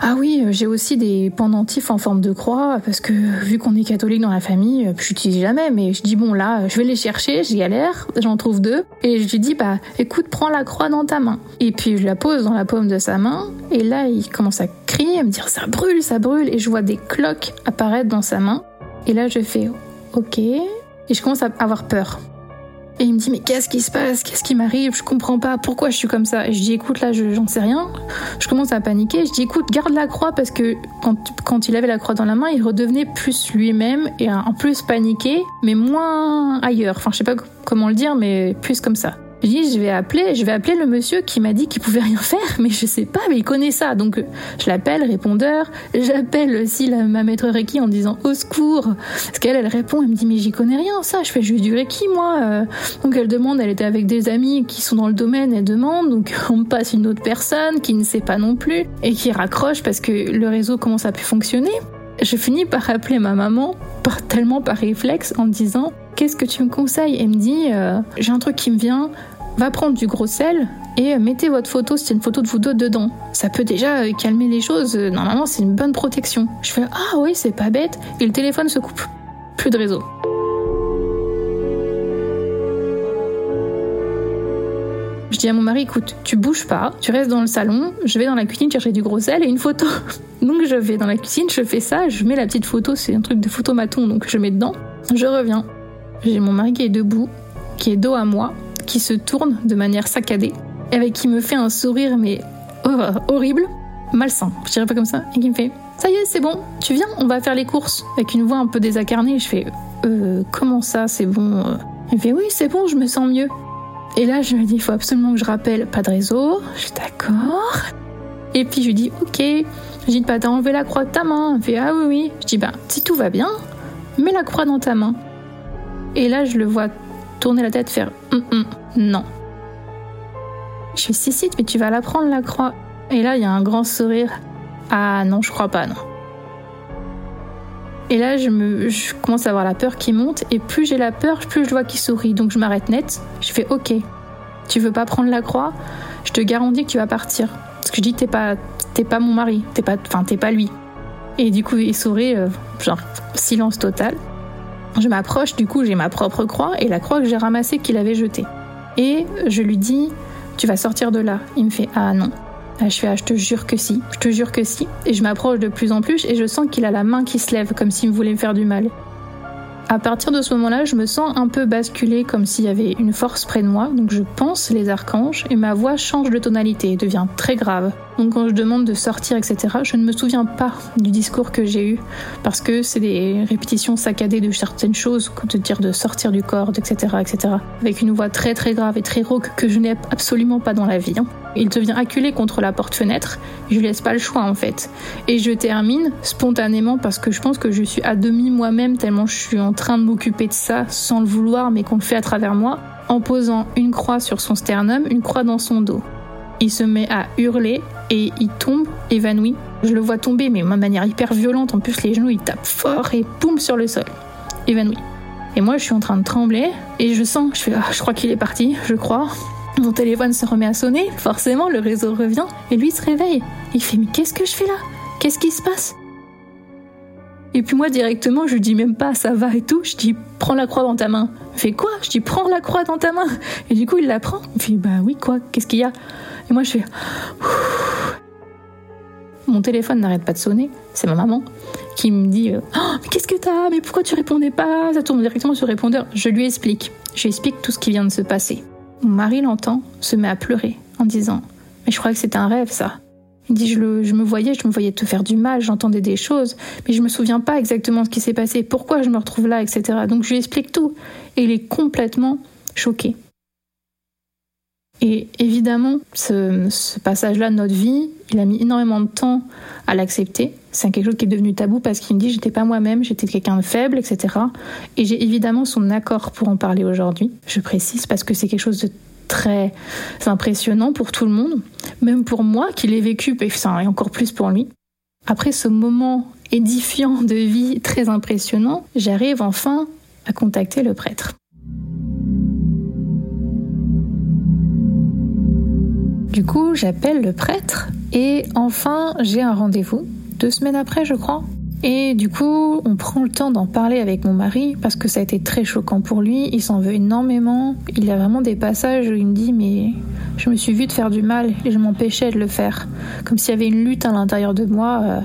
ah oui, j'ai aussi des pendentifs en forme de croix, parce que vu qu'on est catholique dans la famille, je n'utilise jamais, mais je dis, bon là, je vais les chercher, je galère, j'en trouve deux, et je lui dis, bah écoute, prends la croix dans ta main. Et puis je la pose dans la paume de sa main, et là, il commence à crier, à me dire, ça brûle, ça brûle, et je vois des cloques apparaître dans sa main, et là je fais, ok, et je commence à avoir peur. Et il me dit mais qu'est-ce qui se passe? Qu'est-ce qui m'arrive? Je comprends pas pourquoi je suis comme ça? Et je dis écoute là j'en sais rien. Je commence à paniquer. Je dis écoute garde la croix parce que quand, quand il avait la croix dans la main il redevenait plus lui-même et en plus paniqué mais moins ailleurs. Enfin je sais pas comment le dire mais plus comme ça. Je dis, je vais appeler, je vais appeler le monsieur qui m'a dit qu'il pouvait rien faire, mais je sais pas, mais il connaît ça. Donc, je l'appelle, répondeur. J'appelle aussi la, ma maître Reiki en disant au secours. Parce qu'elle, elle répond, elle me dit, mais j'y connais rien, ça. Je fais juste du Reiki, moi. Euh. Donc, elle demande, elle était avec des amis qui sont dans le domaine, elle demande. Donc, on me passe une autre personne qui ne sait pas non plus et qui raccroche parce que le réseau commence à plus fonctionner. Je finis par appeler ma maman, par, tellement par réflexe, en disant Qu'est-ce que tu me conseilles? Elle me dit euh, J'ai un truc qui me vient, va prendre du gros sel et mettez votre photo, c'est une photo de vous deux dedans. Ça peut déjà euh, calmer les choses. Normalement, c'est une bonne protection. Je fais ah oui, c'est pas bête. Et le téléphone se coupe. Plus de réseau. Je dis à mon mari, écoute, tu bouges pas, tu restes dans le salon, je vais dans la cuisine chercher du gros sel et une photo. Donc je vais dans la cuisine, je fais ça, je mets la petite photo, c'est un truc de photomaton, donc je mets dedans. Je reviens. J'ai mon mari qui est debout, qui est dos à moi, qui se tourne de manière saccadée, avec qui me fait un sourire mais horrible, malsain, je dirais pas comme ça, et qui me fait ça y est, c'est bon, tu viens, on va faire les courses. Avec une voix un peu désacarnée, je fais euh, comment ça, c'est bon Il me fait oui, c'est bon, je me sens mieux. Et là, je me dis, il faut absolument que je rappelle, pas de réseau, je suis d'accord. Et puis je lui dis, ok. Je dis, bah t'as enlevé la croix de ta main. Il me fait, ah oui, oui. Je dis, bah si tout va bien, mets la croix dans ta main. Et là, je le vois tourner la tête, faire hum, hum, non. Je fais si, si, mais tu vas la prendre la croix. Et là, il y a un grand sourire. Ah non, je crois pas, non. Et là, je, me, je commence à avoir la peur qui monte, et plus j'ai la peur, plus je vois qu'il sourit. Donc je m'arrête net. Je fais OK. Tu veux pas prendre la croix? Je te garantis que tu vas partir. Parce que je dis t'es pas, t'es pas mon mari, t'es pas, enfin t'es pas lui. Et du coup, il sourit, euh, genre silence total. Je m'approche, du coup j'ai ma propre croix et la croix que j'ai ramassée qu'il avait jetée. Et je lui dis, tu vas sortir de là. Il me fait, ah non. Ah, je ah, je te jure que si, je te jure que si. Et je m'approche de plus en plus et je sens qu'il a la main qui se lève comme s'il voulait me faire du mal. À partir de ce moment-là, je me sens un peu basculer comme s'il y avait une force près de moi, donc je pense les archanges et ma voix change de tonalité, devient très grave. Donc quand je demande de sortir, etc., je ne me souviens pas du discours que j'ai eu, parce que c'est des répétitions saccadées de certaines choses, comme de dire de sortir du corps, etc., etc., avec une voix très très grave et très rauque que je n'ai absolument pas dans la vie. Hein. Il devient acculé contre la porte-fenêtre, je lui laisse pas le choix en fait. Et je termine spontanément parce que je pense que je suis à demi moi-même tellement je suis en train de m'occuper de ça sans le vouloir mais qu'on le fait à travers moi, en posant une croix sur son sternum, une croix dans son dos. Il se met à hurler et il tombe évanoui. Je le vois tomber, mais de manière hyper violente. En plus, les genoux, il tape fort et boum sur le sol. Évanoui. Et moi, je suis en train de trembler et je sens, je ah, je crois qu'il est parti, je crois. Mon téléphone se remet à sonner, forcément, le réseau revient et lui se réveille. Il fait, mais qu'est-ce que je fais là? Qu'est-ce qui se passe? Et puis moi directement, je dis même pas ça va et tout, je dis prends la croix dans ta main. Il fait quoi? Je dis prends la croix dans ta main. Et du coup il la prend. Il fait bah oui quoi, qu'est-ce qu'il y a? Et moi je fais mon téléphone n'arrête pas de sonner, c'est ma maman qui me dit oh, Qu'est-ce que t'as? Mais pourquoi tu répondais pas Ça tourne directement sur répondeur. Je lui explique. Je lui explique tout ce qui vient de se passer. Mon mari l'entend, se met à pleurer en disant Mais je crois que c'était un rêve ça. Il dit je, me voyais, je me voyais te faire du mal, j'entendais des choses, mais je me souviens pas exactement ce qui s'est passé, pourquoi je me retrouve là, etc. Donc je lui explique tout. Et il est complètement choqué. Et évidemment, ce, ce passage-là de notre vie, il a mis énormément de temps à l'accepter. C'est quelque chose qui est devenu tabou parce qu'il me dit j'étais pas moi-même, j'étais quelqu'un de faible, etc. Et j'ai évidemment son accord pour en parler aujourd'hui. Je précise parce que c'est quelque chose de très impressionnant pour tout le monde, même pour moi qui l'ai vécu, et encore plus pour lui. Après ce moment édifiant de vie très impressionnant, j'arrive enfin à contacter le prêtre. Du coup, j'appelle le prêtre et enfin j'ai un rendez-vous, deux semaines après je crois, et du coup, on prend le temps d'en parler avec mon mari parce que ça a été très choquant pour lui. Il s'en veut énormément. Il y a vraiment des passages où il me dit mais je me suis vu de faire du mal et je m'empêchais de le faire, comme s'il y avait une lutte à l'intérieur de moi euh,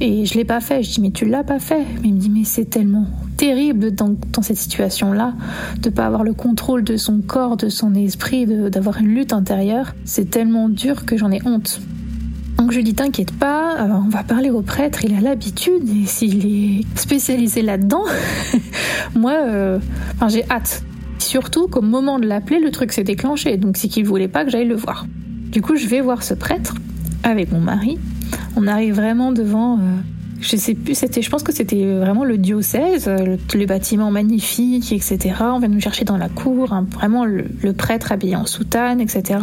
et je l'ai pas fait. Je dis mais tu l'as pas fait. Mais il me dit mais c'est tellement terrible dans, cette situation-là de pas avoir le contrôle de son corps, de son esprit, d'avoir une lutte intérieure. C'est tellement dur que j'en ai honte. Donc je dis t'inquiète pas, euh, on va parler au prêtre, il a l'habitude et s'il est spécialisé là-dedans, moi euh, j'ai hâte. Surtout qu'au moment de l'appeler, le truc s'est déclenché, donc c'est qu'il voulait pas que j'aille le voir. Du coup je vais voir ce prêtre avec mon mari. On arrive vraiment devant euh, je sais plus, c'était, je pense que c'était vraiment le diocèse, le, les bâtiments magnifiques, etc. On vient nous chercher dans la cour, hein, vraiment le, prêtre habillé en soutane, etc.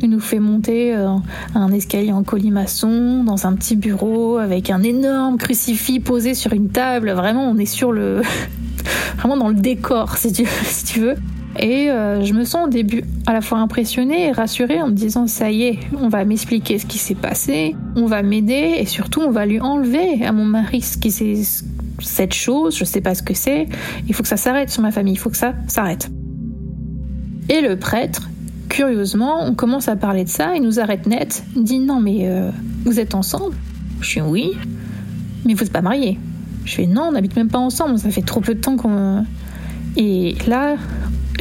Il nous fait monter euh, un escalier en colimaçon dans un petit bureau avec un énorme crucifix posé sur une table. Vraiment, on est sur le, vraiment dans le décor, si tu, si tu veux. Et euh, je me sens au début à la fois impressionnée et rassurée en me disant ça y est, on va m'expliquer ce qui s'est passé, on va m'aider et surtout on va lui enlever à mon mari ce qui cette chose, je sais pas ce que c'est, il faut que ça s'arrête sur ma famille, il faut que ça s'arrête. Et le prêtre, curieusement, on commence à parler de ça, il nous arrête net, dit non mais euh, vous êtes ensemble? Je suis oui, mais vous n'êtes pas mariés. Je fais non, on n'habite même pas ensemble, ça fait trop peu de temps qu'on... Et là,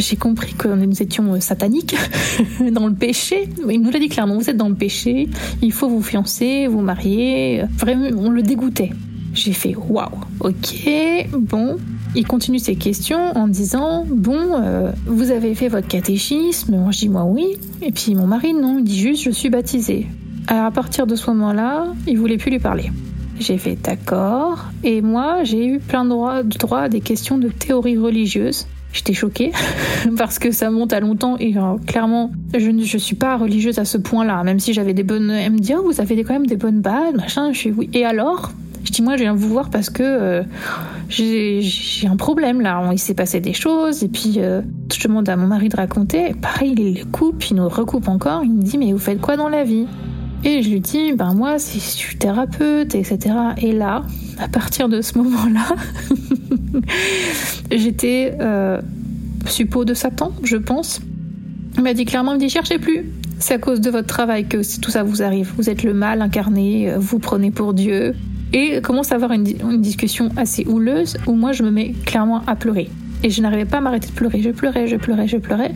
j'ai compris que nous étions euh, sataniques, dans le péché. Il nous l'a dit clairement, vous êtes dans le péché, il faut vous fiancer, vous marier. Vraiment, on le dégoûtait. J'ai fait waouh, ok, bon. Il continue ses questions en disant bon, euh, vous avez fait votre catéchisme. Je dis moi oui. Et puis mon mari non, il dit juste je suis baptisé. Alors à partir de ce moment-là, il voulait plus lui parler. J'ai fait d'accord. Et moi, j'ai eu plein de droit, de droit à des questions de théorie religieuse. J'étais choquée parce que ça monte à longtemps et euh, clairement je ne je suis pas religieuse à ce point-là même si j'avais des bonnes elle me dit oh, vous avez quand même des bonnes bases machin je suis oui. Et alors? Je dis moi je viens vous voir parce que euh, j'ai un problème là. Il s'est passé des choses et puis euh, je demande à mon mari de raconter. Pareil il coupe il nous recoupe encore il me dit mais vous faites quoi dans la vie? Et je lui dis ben moi je suis thérapeute etc et là à partir de ce moment-là, j'étais euh, suppôt de Satan, je pense. Il m'a dit clairement, il me dit cherchez plus. C'est à cause de votre travail que tout ça vous arrive. Vous êtes le mal incarné, euh, vous prenez pour Dieu. Et commence à avoir une, une discussion assez houleuse où moi je me mets clairement à pleurer. Et je n'arrivais pas à m'arrêter de pleurer. Je pleurais, je pleurais, je pleurais.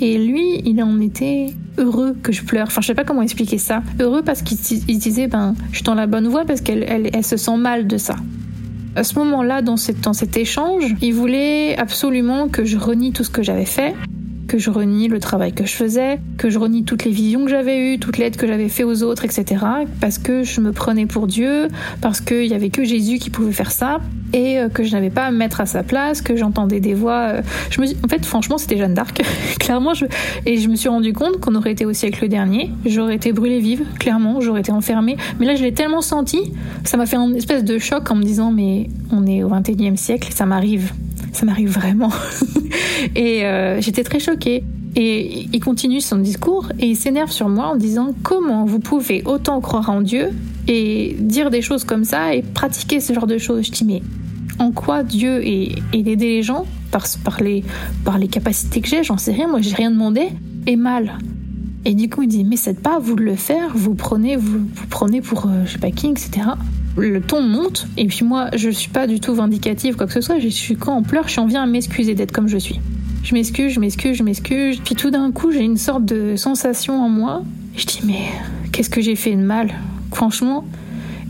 Et lui, il en était heureux que je pleure. Enfin, je sais pas comment expliquer ça. Heureux parce qu'il disait, ben, je suis dans la bonne voie parce qu'elle elle, se sent mal de ça. À ce moment-là, dans, dans cet échange, il voulait absolument que je renie tout ce que j'avais fait que je renie le travail que je faisais, que je renie toutes les visions que j'avais eues, toute l'aide que j'avais fait aux autres, etc. Parce que je me prenais pour Dieu, parce qu'il y avait que Jésus qui pouvait faire ça, et euh, que je n'avais pas à me mettre à sa place, que j'entendais des voix. Euh, je me, en fait, franchement, c'était Jeanne d'Arc, clairement. Je, et je me suis rendu compte qu'on aurait été au siècle dernier, j'aurais été brûlée vive, clairement, j'aurais été enfermée. Mais là, je l'ai tellement senti, ça m'a fait une espèce de choc en me disant, mais on est au 21e siècle, ça m'arrive ça m'arrive vraiment. et euh, j'étais très choquée. Et il continue son discours et il s'énerve sur moi en disant comment vous pouvez autant croire en Dieu et dire des choses comme ça et pratiquer ce genre de choses? Je dis mais en quoi Dieu et, d'aider les gens? Par, par, les, par les capacités que j'ai, j'en sais rien, moi j'ai rien demandé, est mal. Et du coup il dit mais c'est pas à vous de le faire, vous prenez, vous prenez pour euh, je sais pas qui, etc le ton monte, et puis moi, je suis pas du tout vindicative, quoi que ce soit. Je suis quand on pleure, j'en viens à m'excuser d'être comme je suis. Je m'excuse, je m'excuse, je m'excuse. Puis tout d'un coup, j'ai une sorte de sensation en moi. Je dis, mais qu'est-ce que j'ai fait de mal Franchement.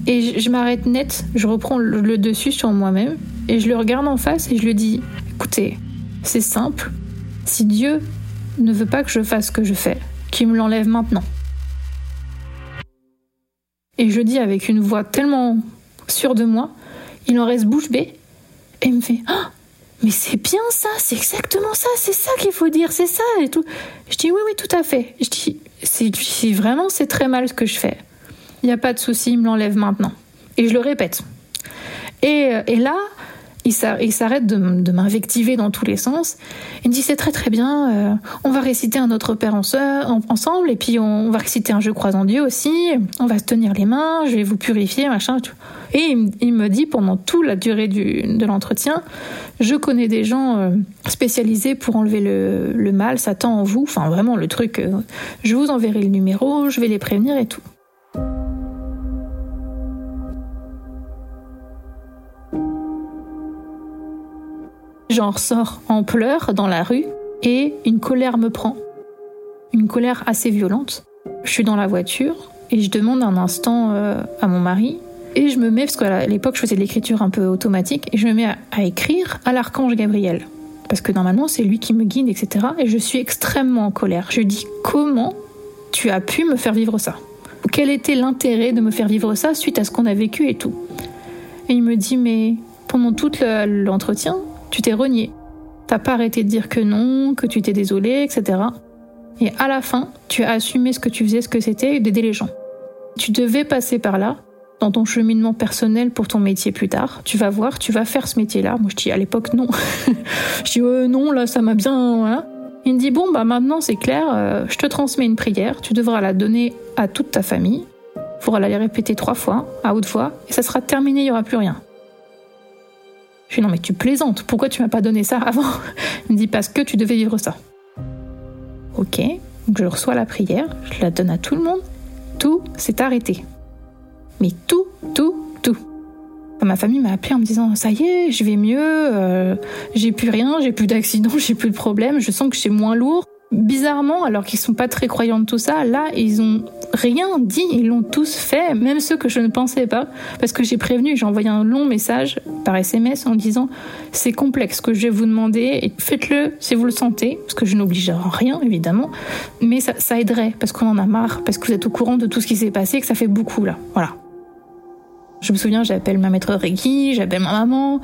Et je, m'arrête net, je reprends le, dessus sur moi-même, et je le regarde en face et je lui dis, écoutez, c'est simple. Si Dieu ne veut pas que je fasse ce que je fais, qu'il me l'enlève maintenant. Et je dis avec une voix tellement sûre de moi, il en reste bouche bée, et il me fait ah, mais c'est bien ça, c'est exactement ça, c'est ça qu'il faut dire, c'est ça et tout. Je dis oui, oui, tout à fait. Je dis si vraiment c'est très mal ce que je fais, il n'y a pas de souci, il me l'enlève maintenant. Et je le répète. Et, et là, il s'arrête de, m'invectiver dans tous les sens. Il me dit c'est très très bien, euh, on va réciter un autre Père en ensemble, et puis on, va réciter un Je crois en Dieu aussi, on va se tenir les mains, je vais vous purifier, machin. Et il, me dit pendant toute la durée de l'entretien, je connais des gens euh, spécialisés pour enlever le, le, mal, Satan en vous, enfin vraiment le truc, euh, je vous enverrai le numéro, je vais les prévenir et tout. J'en ressors en pleurs dans la rue et une colère me prend. Une colère assez violente. Je suis dans la voiture et je demande un instant euh, à mon mari et je me mets, parce qu'à l'époque je faisais de l'écriture un peu automatique, et je me mets à, écrire à l'archange Gabriel. Parce que normalement c'est lui qui me guide, etc. Et je suis extrêmement en colère. Je dis comment tu as pu me faire vivre ça? Quel était l'intérêt de me faire vivre ça suite à ce qu'on a vécu et tout? Et il me dit mais pendant tout l'entretien, tu t'es renié. T'as pas arrêté de dire que non, que tu t'es désolé, etc. Et à la fin, tu as assumé ce que tu faisais, ce que c'était, d'aider les gens. Tu devais passer par là, dans ton cheminement personnel pour ton métier plus tard. Tu vas voir, tu vas faire ce métier-là. Moi, je dis à l'époque non. je dis euh, non, là, ça m'a bien. Hein. Il me dit bon, bah maintenant c'est clair, euh, je te transmets une prière. Tu devras la donner à toute ta famille. Il faudra la répéter trois fois, à haute voix, et ça sera terminé, il n'y aura plus rien. Je dis non mais tu plaisantes, pourquoi tu m'as pas donné ça avant Il me dit parce que tu devais vivre ça. Ok, donc je reçois la prière, je la donne à tout le monde, tout s'est arrêté. Mais tout, tout, tout. Ma famille m'a appelé en me disant ça y est, je vais mieux, euh, j'ai plus rien, j'ai plus d'accident, j'ai plus de problème, je sens que c'est moins lourd bizarrement, alors qu'ils sont pas très croyants de tout ça, là, ils ont rien dit, ils l'ont tous fait, même ceux que je ne pensais pas, parce que j'ai prévenu, j'ai envoyé un long message par SMS en disant c'est complexe ce que je vais vous demander, et faites-le si vous le sentez, parce que je n'oblige rien évidemment, mais ça, ça aiderait, parce qu'on en a marre, parce que vous êtes au courant de tout ce qui s'est passé, que ça fait beaucoup là, voilà. Je me souviens, j'appelle ma maître Reiki, j'appelle ma maman,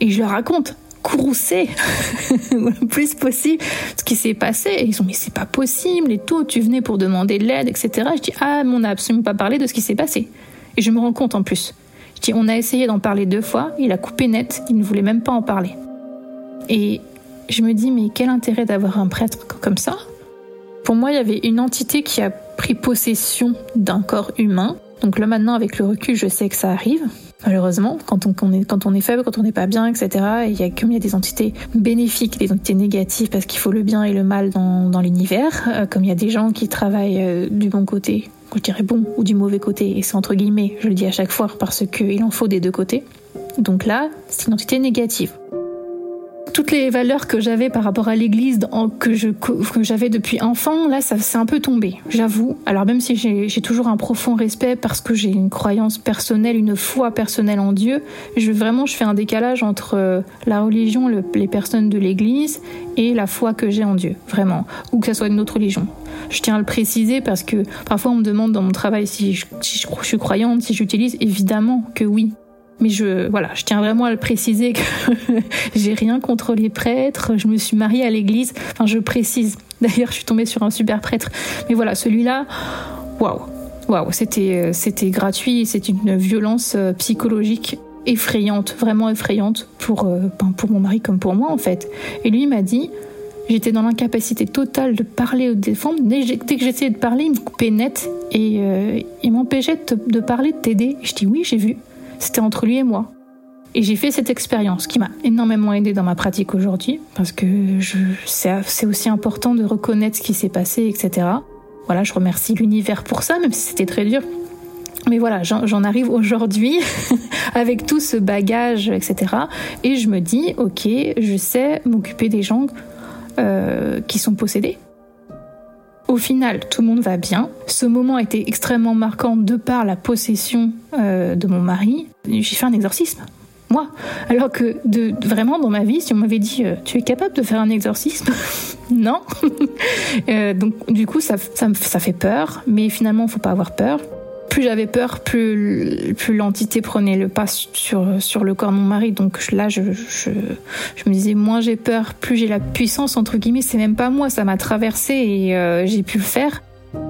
et je leur raconte courroucé le plus possible ce qui s'est passé. Et ils ont mais c'est pas possible et tout, tu venais pour demander de l'aide, etc. Je dis ah mais on n'a absolument pas parlé de ce qui s'est passé. Et je me rends compte en plus. Je dis on a essayé d'en parler deux fois, il a coupé net, il ne voulait même pas en parler. Et je me dis mais quel intérêt d'avoir un prêtre comme ça? Pour moi il y avait une entité qui a pris possession d'un corps humain. Donc là maintenant avec le recul je sais que ça arrive malheureusement, quand on, est, faible, quand on n'est pas bien, etc. il y a, comme il y a des entités bénéfiques, des entités négatives, parce qu'il faut le bien et le mal dans, dans l'univers, euh, comme il y a des gens qui travaillent euh, du bon côté, je dirais bon, ou du mauvais côté, et c'est entre guillemets, je le dis à chaque fois, parce qu'il en faut des deux côtés. Donc là, c'est une entité négative. Toutes les valeurs que j'avais par rapport à l'église que j'avais depuis enfant, là, ça c'est un peu tombé, j'avoue. Alors même si j'ai toujours un profond respect parce que j'ai une croyance personnelle, une foi personnelle en Dieu, je vraiment je fais un décalage entre euh, la religion, les personnes de l'église et la foi que j'ai en Dieu, vraiment, ou que ce soit une autre religion. Je tiens à le préciser parce que parfois on me demande dans mon travail si je suis croyante, si j'utilise, évidemment que oui. Mais je, voilà, je tiens vraiment à le préciser que j'ai rien contre les prêtres. Je me suis mariée à l'église. Enfin, je précise. D'ailleurs, je suis tombée sur un super prêtre. Mais voilà, celui-là, waouh, waouh, c'était, euh, c'était gratuit. C'est une violence euh, psychologique effrayante, vraiment effrayante pour, euh, ben, pour mon mari comme pour moi en fait. Et lui m'a dit, j'étais dans l'incapacité totale de parler ou de défendre. Dès que j'essayais de parler, il me coupait net et il m'empêchait de, de parler, de t'aider. Je dis oui, j'ai vu. C'était entre lui et moi. Et j'ai fait cette expérience qui m'a énormément aidé dans ma pratique aujourd'hui, parce que c'est aussi important de reconnaître ce qui s'est passé, etc. Voilà, je remercie l'univers pour ça, même si c'était très dur. Mais voilà, j'en arrive aujourd'hui avec tout ce bagage, etc. Et je me dis, ok, je sais m'occuper des gens euh, qui sont possédés. Au final, tout le monde va bien. Ce moment été extrêmement marquant de par la possession euh, de mon mari. J'ai fait un exorcisme. Moi. Alors que vraiment dans ma vie, si on m'avait dit euh, tu es capable de faire un exorcisme, non. Euh, donc du coup ça, ça, ça fait peur, mais finalement il faut pas avoir peur plus j'avais peur, plus, l'entité prenait le pas sur, le corps de mon mari. Donc là, je me disais, moins j'ai peur, plus j'ai la puissance, entre guillemets. C'est même pas moi, ça m'a traversé et euh, j'ai pu le faire.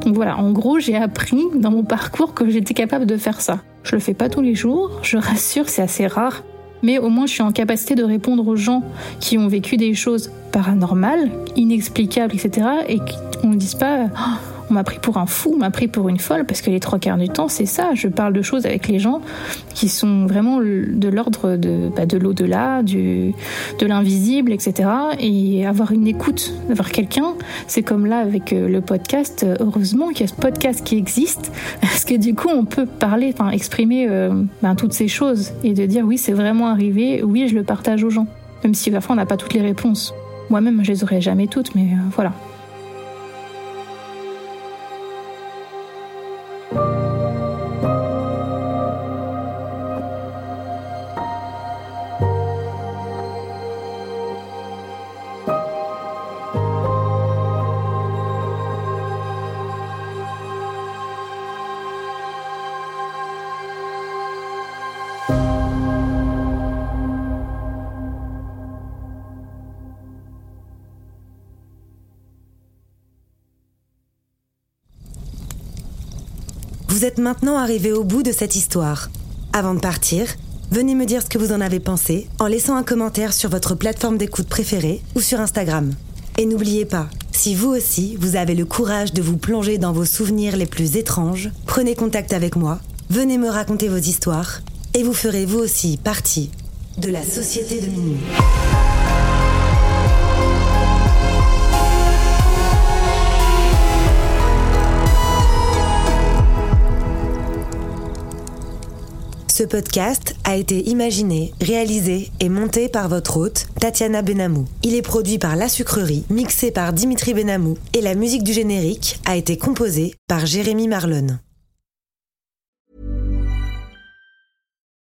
Donc voilà, en gros, j'ai appris dans mon parcours que j'étais capable de faire ça. Je le fais pas tous les jours, je rassure, c'est assez rare. Mais au moins, je suis en capacité de répondre aux gens qui ont vécu des choses paranormales, inexplicables, etc. Et qu'on ne dise pas, oh, m'a pris pour un fou, m'a pris pour une folle, parce que les trois quarts du temps, c'est ça. Je parle de choses avec les gens qui sont vraiment de l'ordre de, bah, de l'au-delà, de l'invisible, etc. Et avoir une écoute, avoir quelqu'un, c'est comme là avec euh, le podcast. Heureusement qu'il y a ce podcast qui existe, parce que du coup, on peut parler, enfin, exprimer euh, ben, toutes ces choses et de dire oui, c'est vraiment arrivé, oui, je le partage aux gens. Même si parfois on n'a pas toutes les réponses. Moi-même, je les aurais jamais toutes, mais euh, voilà. Vous êtes maintenant arrivé au bout de cette histoire. Avant de partir, venez me dire ce que vous en avez pensé en laissant un commentaire sur votre plateforme d'écoute préférée ou sur Instagram. Et n'oubliez pas, si vous aussi, vous avez le courage de vous plonger dans vos souvenirs les plus étranges, prenez contact avec moi, venez me raconter vos histoires, et vous ferez vous aussi partie de la Société de Minuit. Ce podcast a été imaginé, réalisé et monté par votre hôte, Tatiana Benamou. Il est produit par La Sucrerie, mixé par Dimitri Benamou, et la musique du générique a été composée par Jérémy Marlon.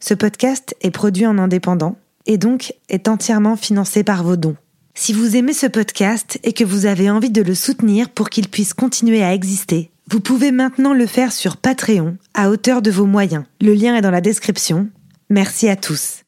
Ce podcast est produit en indépendant et donc est entièrement financé par vos dons. Si vous aimez ce podcast et que vous avez envie de le soutenir pour qu'il puisse continuer à exister, vous pouvez maintenant le faire sur Patreon à hauteur de vos moyens. Le lien est dans la description. Merci à tous.